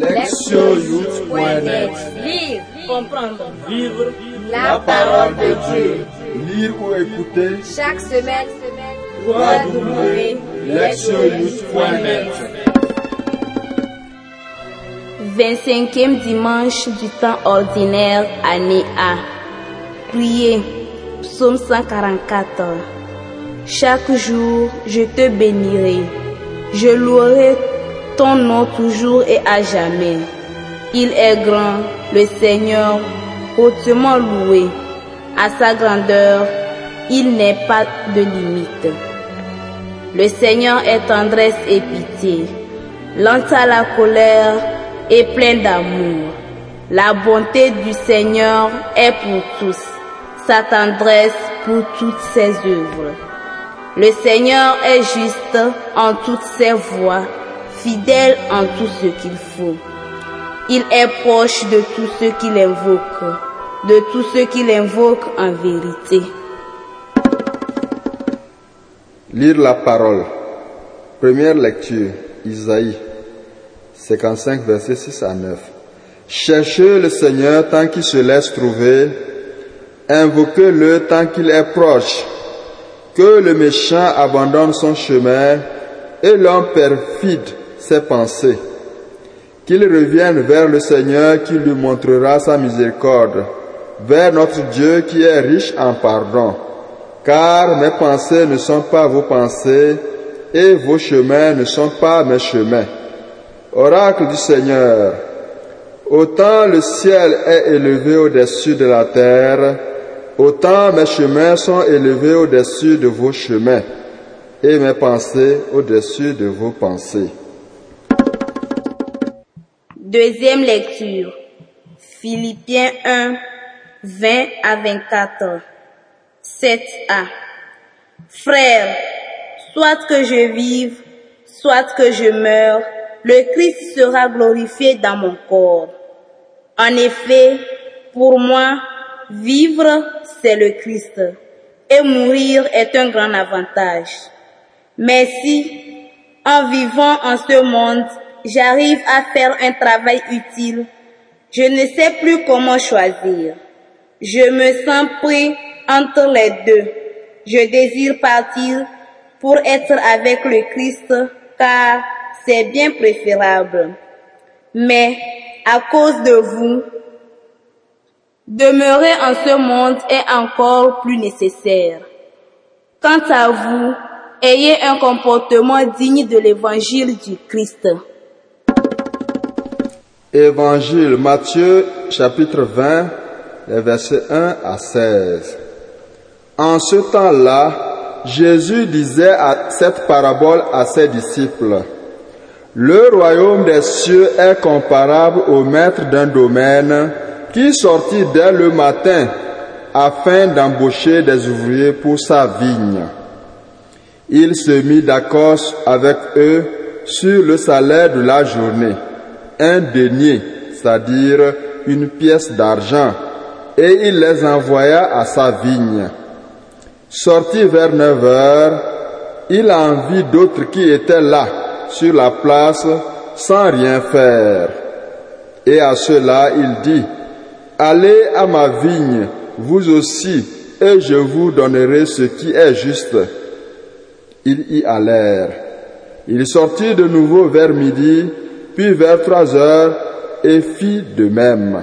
Lectionyouth.net Lire, comprendre. Vivre La parole de Dieu. Lire ou écouter Chaque semaine, www.lectionyouth.net 25e dimanche du temps ordinaire, année A. Priez. Psaume 144. Chaque jour, je te bénirai. Je louerai ton nom toujours et à jamais. Il est grand, le Seigneur, hautement loué. À sa grandeur, il n'est pas de limite. Le Seigneur est tendresse et pitié, lent à la colère et plein d'amour. La bonté du Seigneur est pour tous, sa tendresse pour toutes ses œuvres. Le Seigneur est juste en toutes ses voies, fidèle en tout ce qu'il faut. Il est proche de tous ceux qui l'invoquent, de tous ceux qui l'invoquent en vérité. Lire la parole. Première lecture, Isaïe 55, versets 6 à 9. Cherchez le Seigneur tant qu'il se laisse trouver, invoquez-le tant qu'il est proche. Que le méchant abandonne son chemin et l'homme perfide ses pensées. Qu'il revienne vers le Seigneur qui lui montrera sa miséricorde, vers notre Dieu qui est riche en pardon. Car mes pensées ne sont pas vos pensées et vos chemins ne sont pas mes chemins. Oracle du Seigneur, autant le ciel est élevé au-dessus de la terre, autant mes chemins sont élevés au-dessus de vos chemins et mes pensées au-dessus de vos pensées. Deuxième lecture. Philippiens 1, 20 à 24. 7a. Frères, soit que je vive, soit que je meure, le Christ sera glorifié dans mon corps. En effet, pour moi, vivre, c'est le Christ, et mourir est un grand avantage. Mais si, en vivant en ce monde, j'arrive à faire un travail utile, je ne sais plus comment choisir. Je me sens pris entre les deux. Je désire partir pour être avec le Christ car c'est bien préférable. Mais à cause de vous, demeurer en ce monde est encore plus nécessaire. Quant à vous, ayez un comportement digne de l'évangile du Christ. Évangile Matthieu chapitre 20, les versets 1 à 16. En ce temps-là, Jésus disait cette parabole à ses disciples, Le royaume des cieux est comparable au maître d'un domaine qui sortit dès le matin afin d'embaucher des ouvriers pour sa vigne. Il se mit d'accord avec eux sur le salaire de la journée, un denier, c'est-à-dire une pièce d'argent, et il les envoya à sa vigne. Sorti vers neuf heures, il en vit d'autres qui étaient là, sur la place, sans rien faire. Et à cela il dit, Allez à ma vigne, vous aussi, et je vous donnerai ce qui est juste. Ils y allèrent. Il sortit de nouveau vers midi, puis vers trois heures, et fit de même.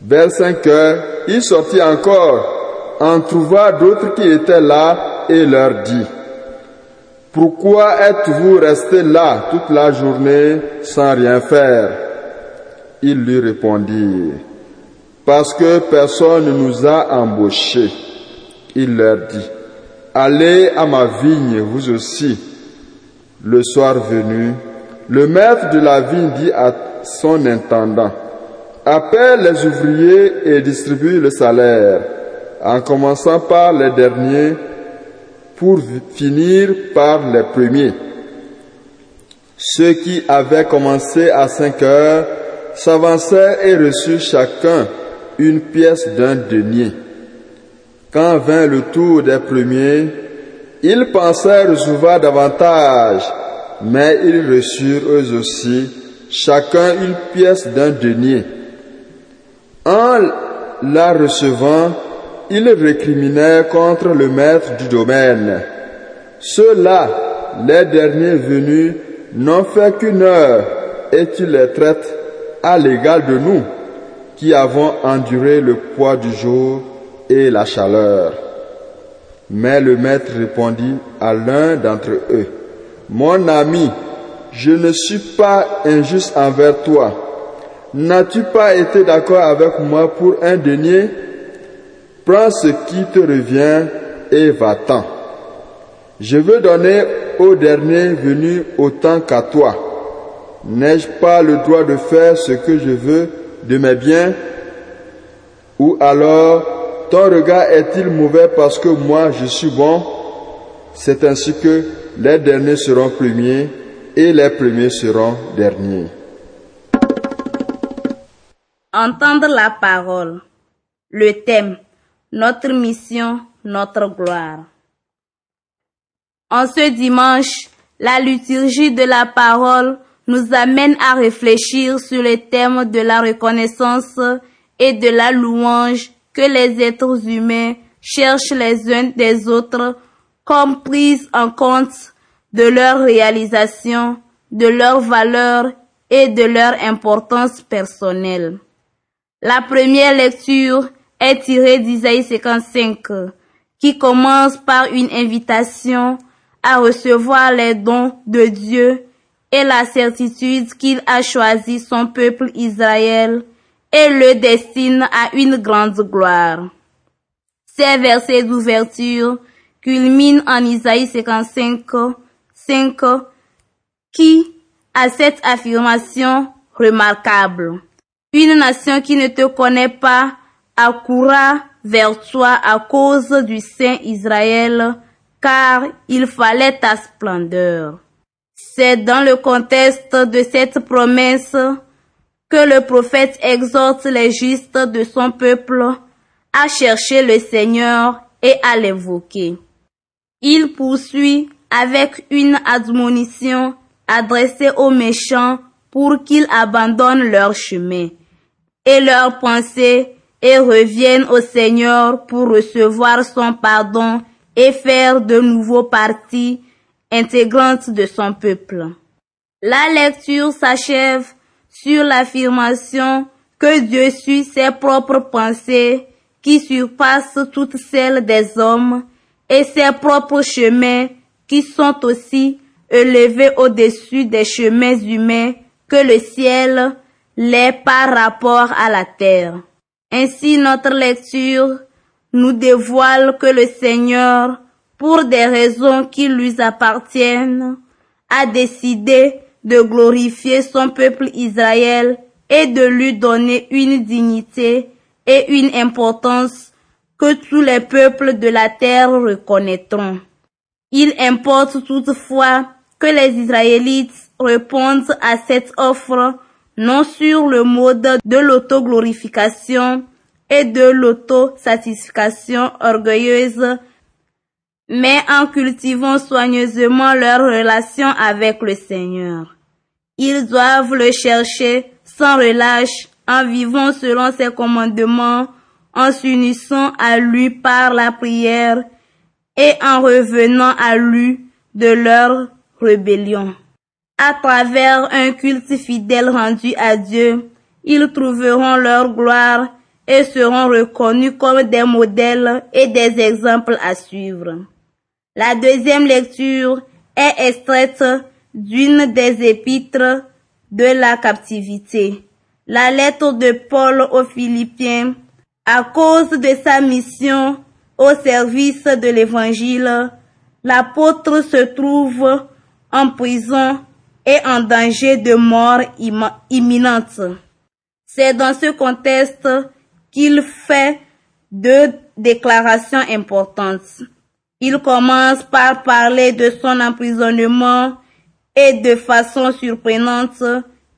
Vers cinq heures, il sortit encore, en trouva d'autres qui étaient là, et leur dit, Pourquoi êtes-vous restés là toute la journée sans rien faire? Ils lui répondirent, Parce que personne ne nous a embauchés. Il leur dit, Allez à ma vigne, vous aussi. Le soir venu, le maître de la vigne dit à son intendant, Appelle les ouvriers et distribue le salaire, en commençant par les derniers pour finir par les premiers. Ceux qui avaient commencé à cinq heures s'avancèrent et reçurent chacun une pièce d'un denier. Quand vint le tour des premiers, ils pensèrent recevoir davantage, mais ils reçurent eux aussi chacun une pièce d'un denier. En la recevant, ils récriminaient contre le maître du domaine. Ceux-là, les derniers venus, n'ont fait qu'une heure et tu les traites à l'égal de nous qui avons enduré le poids du jour et la chaleur. Mais le maître répondit à l'un d'entre eux, Mon ami, je ne suis pas injuste envers toi. N'as-tu pas été d'accord avec moi pour un denier? Prends ce qui te revient et va-t'en. Je veux donner au dernier venu autant qu'à toi. N'ai-je pas le droit de faire ce que je veux de mes biens? Ou alors ton regard est-il mauvais parce que moi je suis bon? C'est ainsi que les derniers seront premiers et les premiers seront derniers. Entendre la parole. Le thème. Notre mission, notre gloire. En ce dimanche, la liturgie de la parole nous amène à réfléchir sur le thème de la reconnaissance et de la louange que les êtres humains cherchent les uns des autres comme prise en compte de leur réalisation, de leur valeur et de leur importance personnelle. La première lecture est tirée d'Isaïe 55, qui commence par une invitation à recevoir les dons de Dieu et la certitude qu'il a choisi son peuple Israël et le destine à une grande gloire. Ces versets d'ouverture culminent en Isaïe 55, 5, qui a cette affirmation remarquable. Une nation qui ne te connaît pas accourra vers toi à cause du Saint Israël, car il fallait ta splendeur. C'est dans le contexte de cette promesse que le prophète exhorte les justes de son peuple à chercher le Seigneur et à l'évoquer. Il poursuit avec une admonition adressée aux méchants pour qu'ils abandonnent leur chemin et leurs pensées et reviennent au Seigneur pour recevoir son pardon et faire de nouveaux parties intégrantes de son peuple. La lecture s'achève sur l'affirmation que Dieu suit ses propres pensées qui surpassent toutes celles des hommes et ses propres chemins qui sont aussi élevés au-dessus des chemins humains que le ciel l'est par rapport à la terre. Ainsi notre lecture nous dévoile que le Seigneur, pour des raisons qui lui appartiennent, a décidé de glorifier son peuple Israël et de lui donner une dignité et une importance que tous les peuples de la terre reconnaîtront. Il importe toutefois que les Israélites répondent à cette offre non sur le mode de l'autoglorification et de l'autosatisfaction orgueilleuse, mais en cultivant soigneusement leur relation avec le Seigneur. Ils doivent le chercher sans relâche en vivant selon ses commandements, en s'unissant à lui par la prière et en revenant à lui de leur rébellion. À travers un culte fidèle rendu à Dieu, ils trouveront leur gloire et seront reconnus comme des modèles et des exemples à suivre. La deuxième lecture est extraite d'une des épîtres de la captivité. La lettre de Paul aux Philippiens, à cause de sa mission au service de l'évangile, l'apôtre se trouve en prison et en danger de mort imminente. C'est dans ce contexte qu'il fait deux déclarations importantes. Il commence par parler de son emprisonnement et de façon surprenante,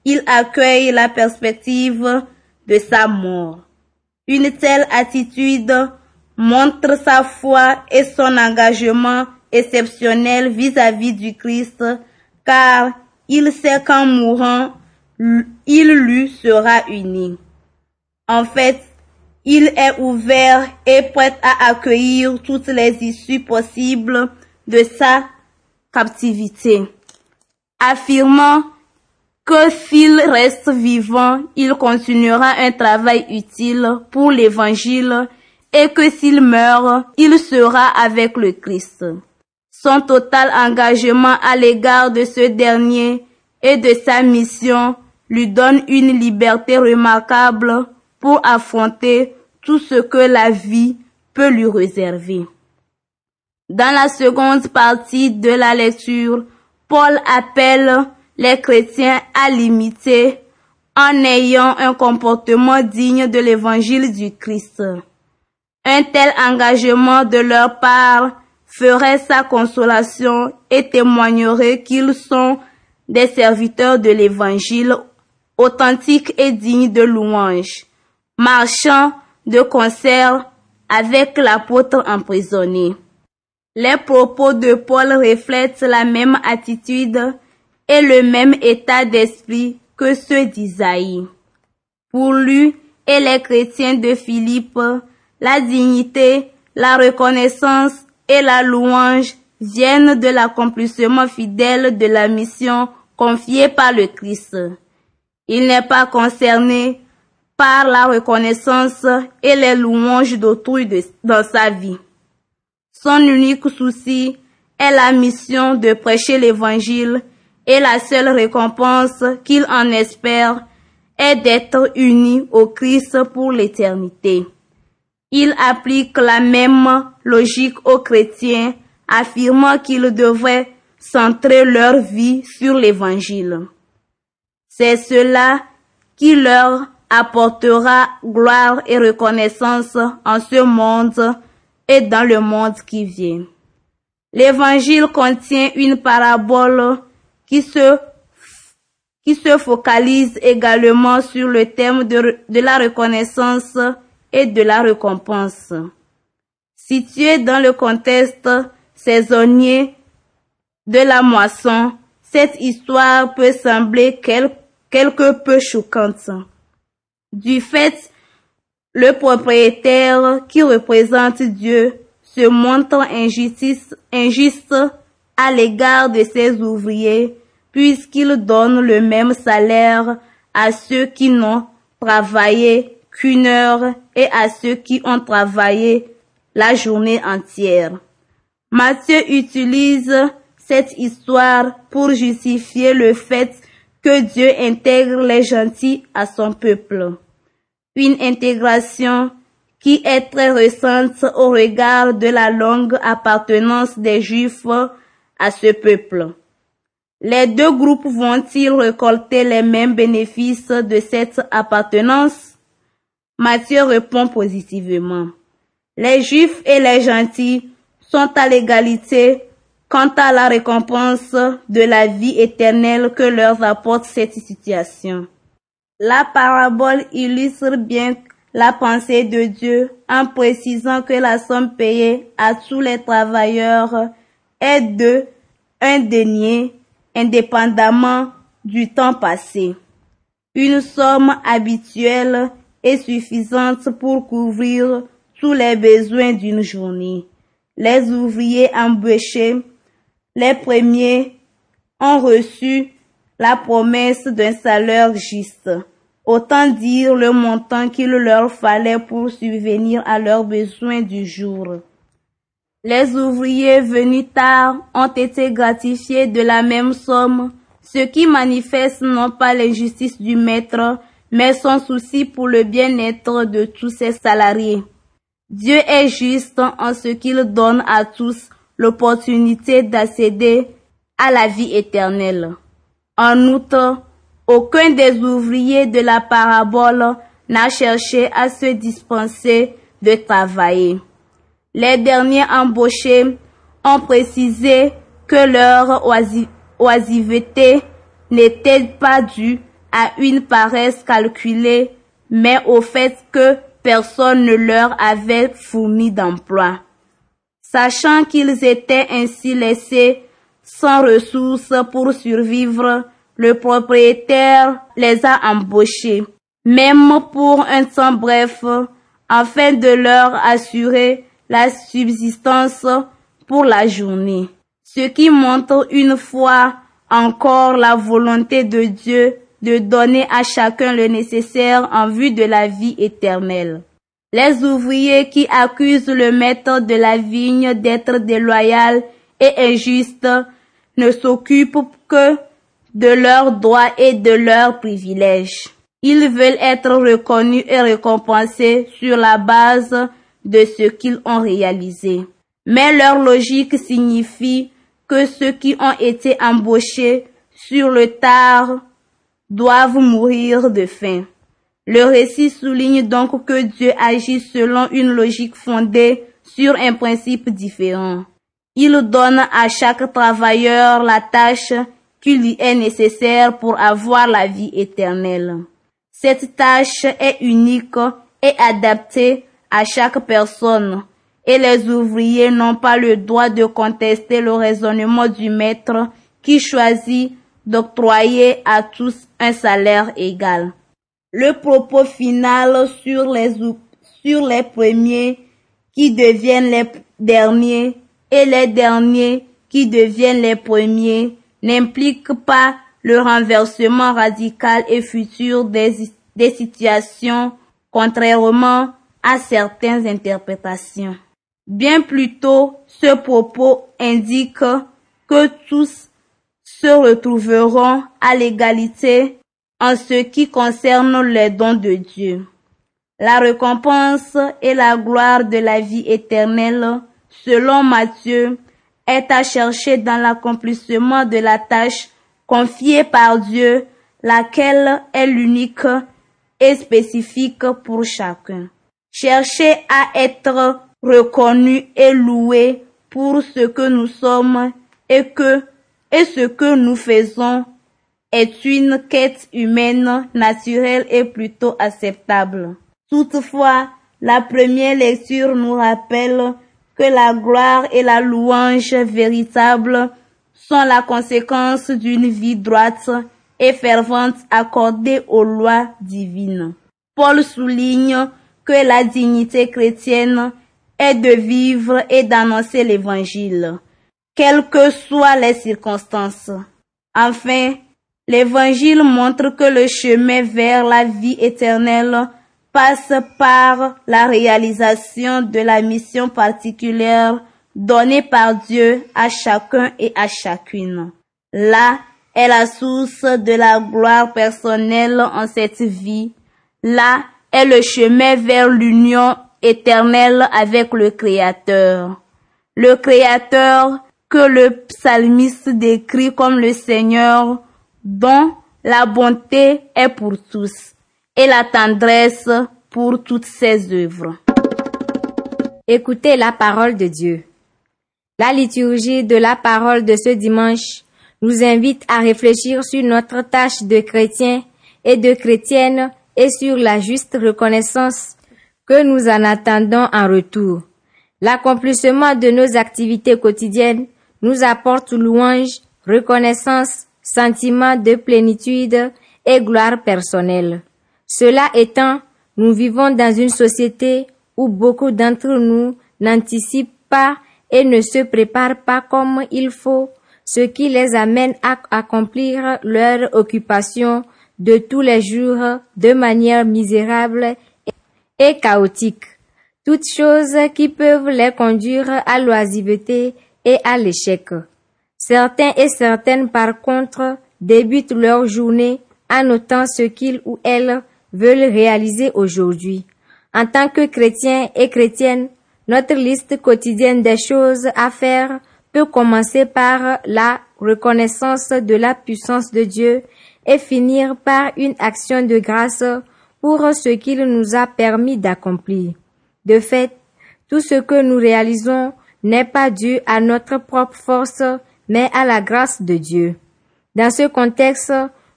il accueille la perspective de sa mort. Une telle attitude montre sa foi et son engagement exceptionnel vis-à-vis du Christ, car il sait qu'en mourant, il lui sera uni. En fait, il est ouvert et prêt à accueillir toutes les issues possibles de sa captivité, affirmant que s'il reste vivant, il continuera un travail utile pour l'évangile et que s'il meurt, il sera avec le Christ. Son total engagement à l'égard de ce dernier et de sa mission lui donne une liberté remarquable pour affronter tout ce que la vie peut lui réserver. Dans la seconde partie de la lecture, Paul appelle les chrétiens à l'imiter en ayant un comportement digne de l'évangile du Christ. Un tel engagement de leur part ferait sa consolation et témoignerait qu'ils sont des serviteurs de l'évangile authentiques et dignes de louange, marchant de concert avec l'apôtre emprisonné. Les propos de Paul reflètent la même attitude et le même état d'esprit que ceux d'Isaïe. Pour lui et les chrétiens de Philippe, la dignité, la reconnaissance et la louange viennent de l'accomplissement fidèle de la mission confiée par le Christ. Il n'est pas concerné par la reconnaissance et les louanges d'autrui dans sa vie. Son unique souci est la mission de prêcher l'évangile et la seule récompense qu'il en espère est d'être uni au Christ pour l'éternité. Il applique la même logique aux chrétiens, affirmant qu'ils devraient centrer leur vie sur l'évangile. C'est cela qui leur apportera gloire et reconnaissance en ce monde et dans le monde qui vient. L'évangile contient une parabole qui se, qui se focalise également sur le thème de, de la reconnaissance et de la récompense. Situé dans le contexte saisonnier de la moisson, cette histoire peut sembler quelque peu choquante. Du fait, le propriétaire qui représente Dieu se montre injuste à l'égard de ses ouvriers puisqu'il donne le même salaire à ceux qui n'ont travaillé qu'une heure et à ceux qui ont travaillé la journée entière. Matthieu utilise cette histoire pour justifier le fait que Dieu intègre les gentils à son peuple. Une intégration qui est très récente au regard de la longue appartenance des Juifs à ce peuple. Les deux groupes vont-ils récolter les mêmes bénéfices de cette appartenance? Matthieu répond positivement. Les Juifs et les gentils sont à l'égalité quant à la récompense de la vie éternelle que leur apporte cette situation. La parabole illustre bien la pensée de Dieu en précisant que la somme payée à tous les travailleurs est de un denier indépendamment du temps passé. Une somme habituelle et suffisante pour couvrir tous les besoins d'une journée. Les ouvriers embauchés, les premiers, ont reçu la promesse d'un salaire juste. Autant dire le montant qu'il leur fallait pour subvenir à leurs besoins du jour. Les ouvriers venus tard ont été gratifiés de la même somme, ce qui manifeste non pas l'injustice du maître, mais son souci pour le bien-être de tous ses salariés. Dieu est juste en ce qu'il donne à tous l'opportunité d'accéder à la vie éternelle. En outre, aucun des ouvriers de la parabole n'a cherché à se dispenser de travailler. Les derniers embauchés ont précisé que leur oisiveté n'était pas due à une paresse calculée, mais au fait que personne ne leur avait fourni d'emploi. Sachant qu'ils étaient ainsi laissés sans ressources pour survivre, le propriétaire les a embauchés, même pour un temps bref, afin de leur assurer la subsistance pour la journée. Ce qui montre une fois encore la volonté de Dieu de donner à chacun le nécessaire en vue de la vie éternelle. Les ouvriers qui accusent le maître de la vigne d'être déloyal et injuste ne s'occupent que de leurs droits et de leurs privilèges. Ils veulent être reconnus et récompensés sur la base de ce qu'ils ont réalisé. Mais leur logique signifie que ceux qui ont été embauchés sur le tard doivent mourir de faim. Le récit souligne donc que Dieu agit selon une logique fondée sur un principe différent. Il donne à chaque travailleur la tâche qui lui est nécessaire pour avoir la vie éternelle. Cette tâche est unique et adaptée à chaque personne et les ouvriers n'ont pas le droit de contester le raisonnement du maître qui choisit d'octroyer à tous un salaire égal. Le propos final sur les, sur les premiers qui deviennent les derniers et les derniers qui deviennent les premiers n'implique pas le renversement radical et futur des, des situations contrairement à certaines interprétations. Bien plutôt, ce propos indique que tous se retrouveront à l'égalité en ce qui concerne les dons de Dieu. La récompense et la gloire de la vie éternelle, selon Matthieu, est à chercher dans l'accomplissement de la tâche confiée par Dieu, laquelle est l'unique et spécifique pour chacun. Chercher à être reconnu et loué pour ce que nous sommes et que et ce que nous faisons est une quête humaine naturelle et plutôt acceptable. Toutefois, la première lecture nous rappelle que la gloire et la louange véritable sont la conséquence d'une vie droite et fervente accordée aux lois divines. Paul souligne la dignité chrétienne est de vivre et d'annoncer l'évangile, quelles que soient les circonstances. Enfin, l'évangile montre que le chemin vers la vie éternelle passe par la réalisation de la mission particulière donnée par Dieu à chacun et à chacune. Là est la source de la gloire personnelle en cette vie. Là est le chemin vers l'union éternelle avec le Créateur. Le Créateur que le psalmiste décrit comme le Seigneur dont la bonté est pour tous et la tendresse pour toutes ses œuvres. Écoutez la parole de Dieu. La liturgie de la parole de ce dimanche nous invite à réfléchir sur notre tâche de chrétien et de chrétienne et sur la juste reconnaissance que nous en attendons en retour. L'accomplissement de nos activités quotidiennes nous apporte louange, reconnaissance, sentiment de plénitude et gloire personnelle. Cela étant, nous vivons dans une société où beaucoup d'entre nous n'anticipent pas et ne se préparent pas comme il faut, ce qui les amène à accomplir leurs occupations de tous les jours de manière misérable et chaotique. Toutes choses qui peuvent les conduire à l'oisiveté et à l'échec. Certains et certaines, par contre, débutent leur journée en notant ce qu'ils ou elles veulent réaliser aujourd'hui. En tant que chrétiens et chrétiennes, notre liste quotidienne des choses à faire peut commencer par la reconnaissance de la puissance de Dieu et finir par une action de grâce pour ce qu'il nous a permis d'accomplir. De fait, tout ce que nous réalisons n'est pas dû à notre propre force, mais à la grâce de Dieu. Dans ce contexte,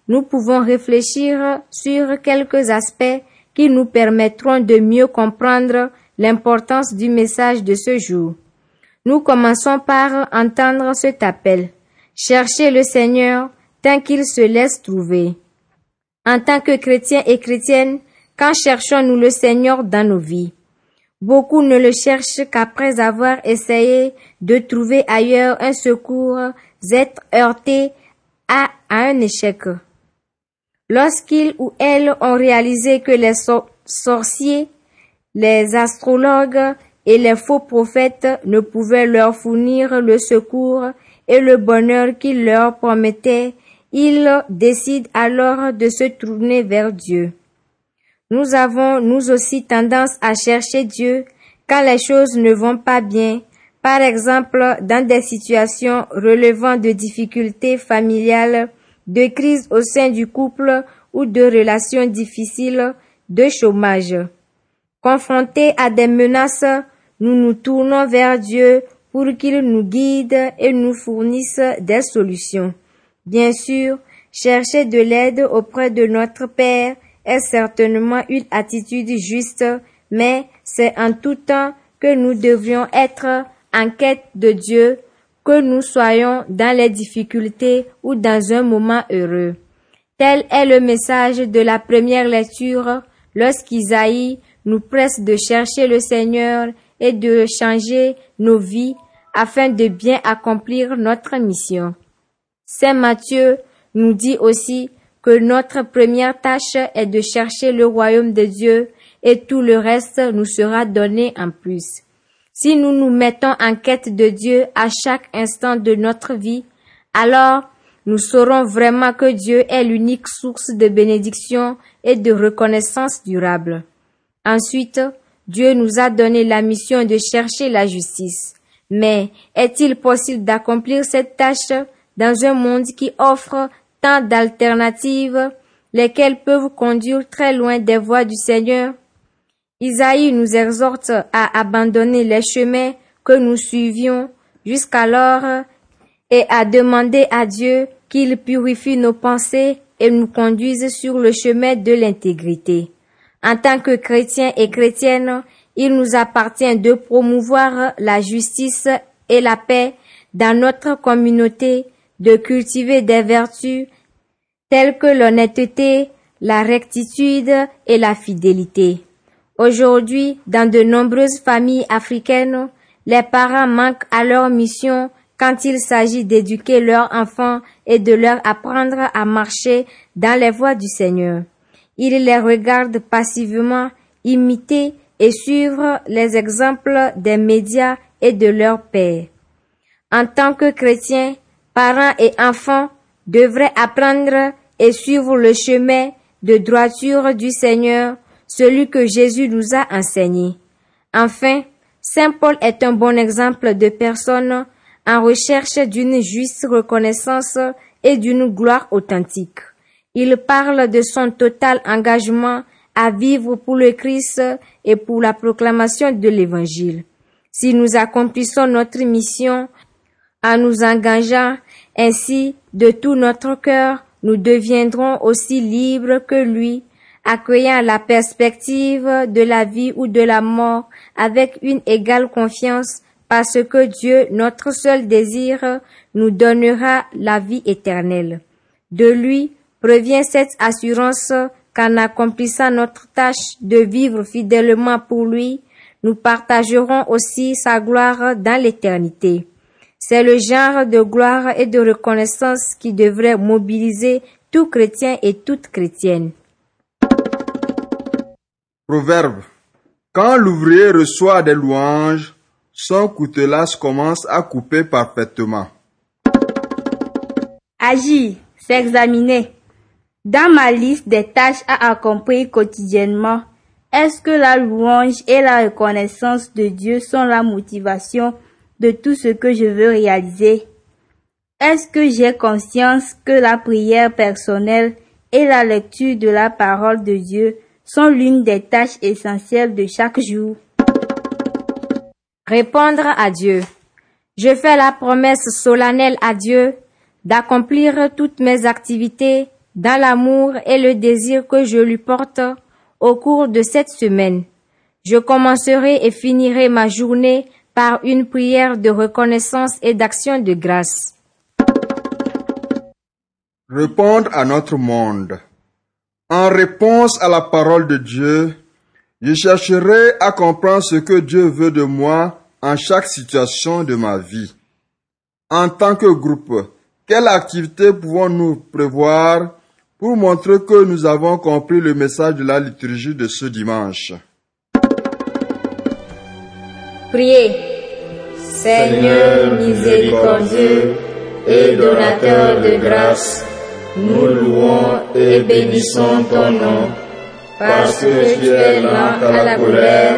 nous pouvons réfléchir sur quelques aspects qui nous permettront de mieux comprendre l'importance du message de ce jour. Nous commençons par entendre cet appel. Cherchez le Seigneur tant qu'il se laisse trouver. En tant que chrétiens et chrétiennes, quand cherchons-nous le Seigneur dans nos vies? Beaucoup ne le cherchent qu'après avoir essayé de trouver ailleurs un secours, être heurtés à un échec. Lorsqu'ils ou elles ont réalisé que les sorciers, les astrologues et les faux prophètes ne pouvaient leur fournir le secours et le bonheur qu'ils leur promettaient, ils décident alors de se tourner vers Dieu. Nous avons nous aussi tendance à chercher Dieu quand les choses ne vont pas bien, par exemple dans des situations relevant de difficultés familiales, de crises au sein du couple ou de relations difficiles, de chômage. Confrontés à des menaces, nous nous tournons vers Dieu pour qu'il nous guide et nous fournisse des solutions. Bien sûr, chercher de l'aide auprès de notre Père est certainement une attitude juste, mais c'est en tout temps que nous devrions être en quête de Dieu, que nous soyons dans les difficultés ou dans un moment heureux. Tel est le message de la première lecture lorsqu'Isaïe nous presse de chercher le Seigneur et de changer nos vies afin de bien accomplir notre mission. Saint Matthieu nous dit aussi que notre première tâche est de chercher le royaume de Dieu et tout le reste nous sera donné en plus. Si nous nous mettons en quête de Dieu à chaque instant de notre vie, alors nous saurons vraiment que Dieu est l'unique source de bénédiction et de reconnaissance durable. Ensuite, Dieu nous a donné la mission de chercher la justice. Mais est-il possible d'accomplir cette tâche dans un monde qui offre tant d'alternatives, lesquelles peuvent conduire très loin des voies du Seigneur? Isaïe nous exhorte à abandonner les chemins que nous suivions jusqu'alors et à demander à Dieu qu'il purifie nos pensées et nous conduise sur le chemin de l'intégrité. En tant que chrétiens et chrétiennes, il nous appartient de promouvoir la justice et la paix dans notre communauté, de cultiver des vertus telles que l'honnêteté, la rectitude et la fidélité. Aujourd'hui, dans de nombreuses familles africaines, les parents manquent à leur mission quand il s'agit d'éduquer leurs enfants et de leur apprendre à marcher dans les voies du Seigneur. Ils les regardent passivement, imiter et suivre les exemples des médias et de leurs pères. En tant que chrétiens, parents et enfants devraient apprendre et suivre le chemin de droiture du Seigneur, celui que Jésus nous a enseigné. Enfin, Saint Paul est un bon exemple de personne en recherche d'une juste reconnaissance et d'une gloire authentique. Il parle de son total engagement à vivre pour le Christ et pour la proclamation de l'Évangile. Si nous accomplissons notre mission en nous engageant ainsi de tout notre cœur, nous deviendrons aussi libres que lui, accueillant la perspective de la vie ou de la mort avec une égale confiance parce que Dieu, notre seul désir, nous donnera la vie éternelle. De lui provient cette assurance qu'en accomplissant notre tâche de vivre fidèlement pour lui, nous partagerons aussi sa gloire dans l'éternité. C'est le genre de gloire et de reconnaissance qui devrait mobiliser tout chrétien et toute chrétienne. Proverbe. Quand l'ouvrier reçoit des louanges, son coutelas commence à couper parfaitement. Agir, s'examiner. Dans ma liste des tâches à accomplir quotidiennement, est-ce que la louange et la reconnaissance de Dieu sont la motivation de tout ce que je veux réaliser? Est-ce que j'ai conscience que la prière personnelle et la lecture de la parole de Dieu sont l'une des tâches essentielles de chaque jour? Répondre à Dieu. Je fais la promesse solennelle à Dieu d'accomplir toutes mes activités dans l'amour et le désir que je lui porte au cours de cette semaine. Je commencerai et finirai ma journée par une prière de reconnaissance et d'action de grâce. répondre à notre monde. En réponse à la parole de Dieu, je chercherai à comprendre ce que Dieu veut de moi en chaque situation de ma vie. En tant que groupe, quelle activité pouvons-nous prévoir pour montrer que nous avons compris le message de la liturgie de ce dimanche? Priez. Seigneur miséricordieux et donateur de grâce, nous louons et bénissons ton nom, parce que tu es lent à la colère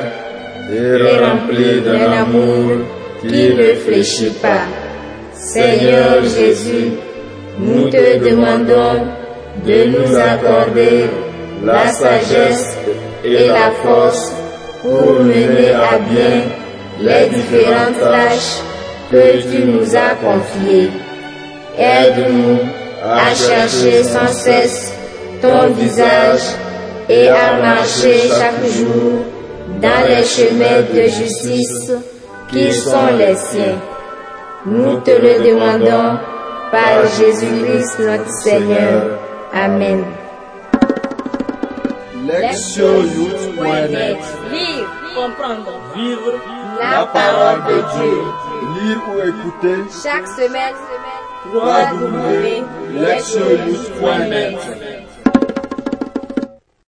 et rempli d'un amour qui ne fléchit pas. Seigneur Jésus, nous te demandons de nous accorder la sagesse et la force pour mener à bien les différentes tâches que tu nous as confiées. Aide-nous à chercher sans cesse ton visage et à marcher chaque jour dans les chemins de justice qui sont les siens. Nous te le demandons par Jésus-Christ notre Seigneur. Amen. Lectionyouth.net Lire, comprendre. Vivre La parole de Dieu. Lire ou écouter. Chaque semaine, www.lectionyouth.net